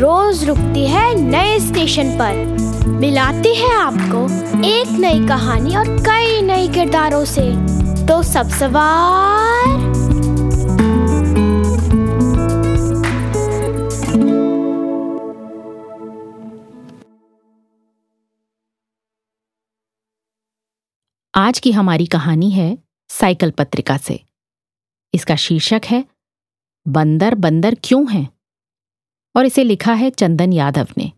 रोज रुकती है नए स्टेशन पर। मिलाती है आपको एक नई कहानी और कई नए किरदारों से। तो सब सवार। आज की हमारी कहानी है साइकिल पत्रिका से। इसका शीर्षक है बंदर बंदर क्यों हैं? और इसे लिखा है चंदन यादव ने।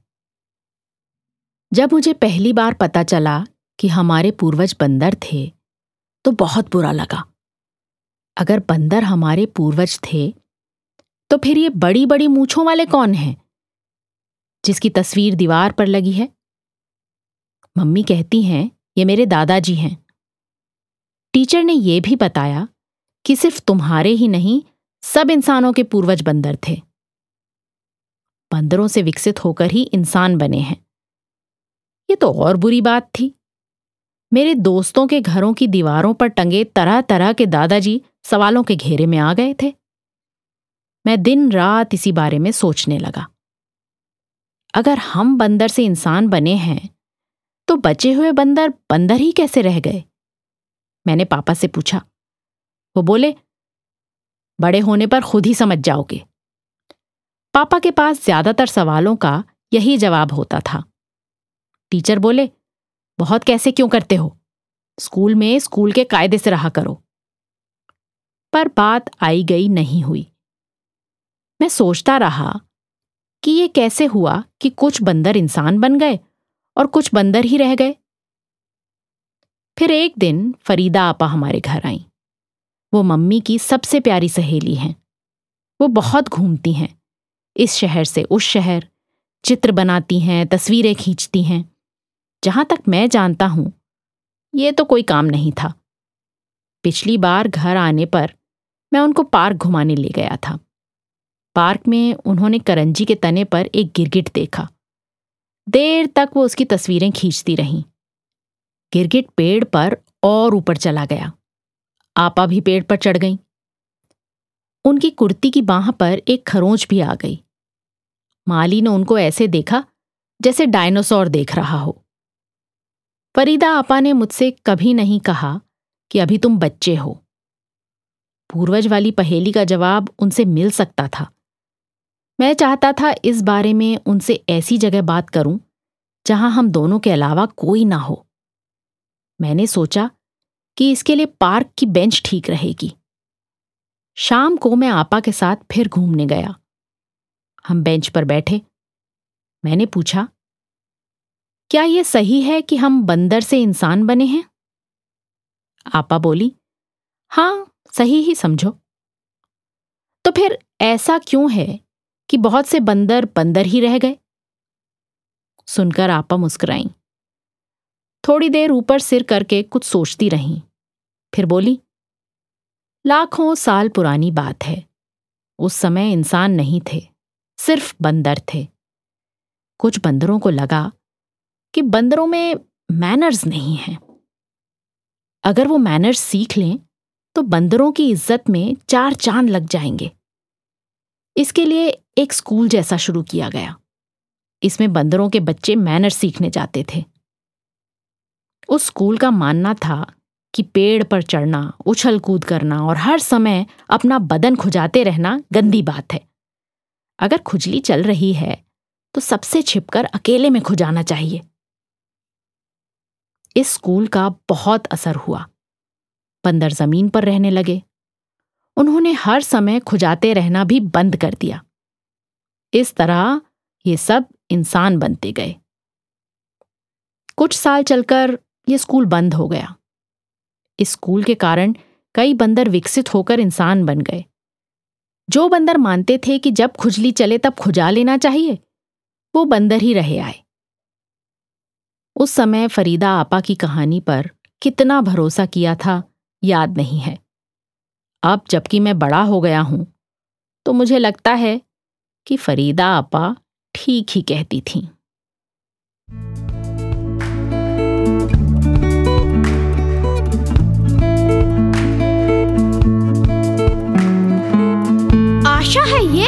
जब मुझे पहली बार पता चला कि हमारे पूर्वज बंदर थे तो बहुत बुरा लगा। अगर बंदर हमारे पूर्वज थे तो फिर ये बड़ी बड़ी मूछों वाले कौन हैं, जिसकी तस्वीर दीवार पर लगी है? मम्मी कहती हैं, ये मेरे दादाजी हैं। टीचर ने यह भी बताया कि सिर्फ़ तुम्हारे ही नहीं सब इंसानों के पूर्वज बंदर थे। बंदरों से विकसित होकर ही इंसान बने हैं। ये तो और बुरी बात थी। मेरे दोस्तों के घरों की दीवारों पर टंगे तरह तरह के दादाजी सवालों के घेरे में आ गए थे। मैं दिन रात इसी बारे में सोचने लगा। अगर हम बंदर से इंसान बने हैं तो बचे हुए बंदर बंदर ही कैसे रह गए? मैंने पापा से पूछा। वो बोले बड़े होने पर खुद ही समझ जाओगे। पापा के पास ज़्यादातर सवालों का यही जवाब होता था। टीचर बोले, बहुत कैसे क्यों करते हो? स्कूल में स्कूल के कायदे से रहा करो। पर बात आई गई नहीं हुई। मैं सोचता रहा कि ये कैसे हुआ कि कुछ बंदर इंसान बन गए और कुछ बंदर ही रह गए। फिर एक दिन फरीदा आपा हमारे घर आई। वो मम्मी की सबसे प्यारी सहेली हैं। वो बहुत घूमती हैं। इस शहर से उस शहर, चित्र बनाती हैं, तस्वीरें खींचती हैं। जहाँ तक मैं जानता हूँ, ये तो कोई काम नहीं था। पिछली बार घर आने पर मैं उनको पार्क घुमाने ले गया था। पार्क में उन्होंने करंजी के तने पर एक गिरगिट देखा। देर तक वो उसकी तस्वीरें खींचती रहीं। गिरगिट पेड़ पर और ऊपर चला गया। आपा भी पेड़ पर चढ़ गई। उनकी कुर्ती की बाह पर एक खरोंच भी आ गई। माली ने उनको ऐसे देखा जैसे डायनासोर देख रहा हो। फरीदा आपा ने मुझसे कभी नहीं कहा कि अभी तुम बच्चे हो। पूर्वज वाली पहेली का जवाब उनसे मिल सकता था। मैं चाहता था इस बारे में उनसे ऐसी जगह बात करूँ जहाँ हम दोनों के अलावा कोई ना हो। मैंने सोचा कि इसके लिए पार्क की बेंच ठीक रहेगी। शाम को मैं आपा के साथ फिर घूमने गया। हम बेंच पर बैठे। मैंने पूछा, क्या यह सही है कि हम बंदर से इंसान बने हैं? आपा बोली, हाँ, सही ही समझो। तो फिर ऐसा क्यों है कि बहुत से बंदर बंदर ही रह गए? सुनकर आपा मुस्कुराई। थोड़ी देर ऊपर सिर करके कुछ सोचती रहीं। फिर बोली, लाखों साल पुरानी बात है। उस समय इंसान नहीं थे, सिर्फ़ बंदर थे। कुछ बंदरों को लगा कि बंदरों में मैनर्स नहीं हैं। अगर वो मैनर्स सीख लें तो बंदरों की इज़्ज़त में चार चाँद लग जाएँगे। इसके लिए एक स्कूल जैसा शुरू किया गया। इसमें बंदरों के बच्चे मैनर्स सीखने जाते थे। उस स्कूल का मानना था कि पेड़ पर चढ़ना, उछल कूद करना और हर समय अपना बदन खुजाते रहना गंदी बात है। अगर खुजली चल रही है तो सबसे छिपकर अकेले में खुजाना चाहिए। इस स्कूल का बहुत असर हुआ। बंदर ज़मीन पर रहने लगे। उन्होंने हर समय खुजाते रहना भी बंद कर दिया। इस तरह ये सब इंसान बनते गए। कुछ साल चलकर यह स्कूल बंद हो गया। इस स्कूल के कारण कई बंदर विकसित होकर इंसान बन गए। जो बंदर मानते थे कि जब खुजली चले तब खुजा लेना चाहिए, वो बंदर ही रहे आए। उस समय फरीदा आपा की कहानी पर कितना भरोसा किया था, याद नहीं है। अब जबकि मैं बड़ा हो गया हूँ तो मुझे लगता है कि फरीदा आपा ठीक ही कहती थीं।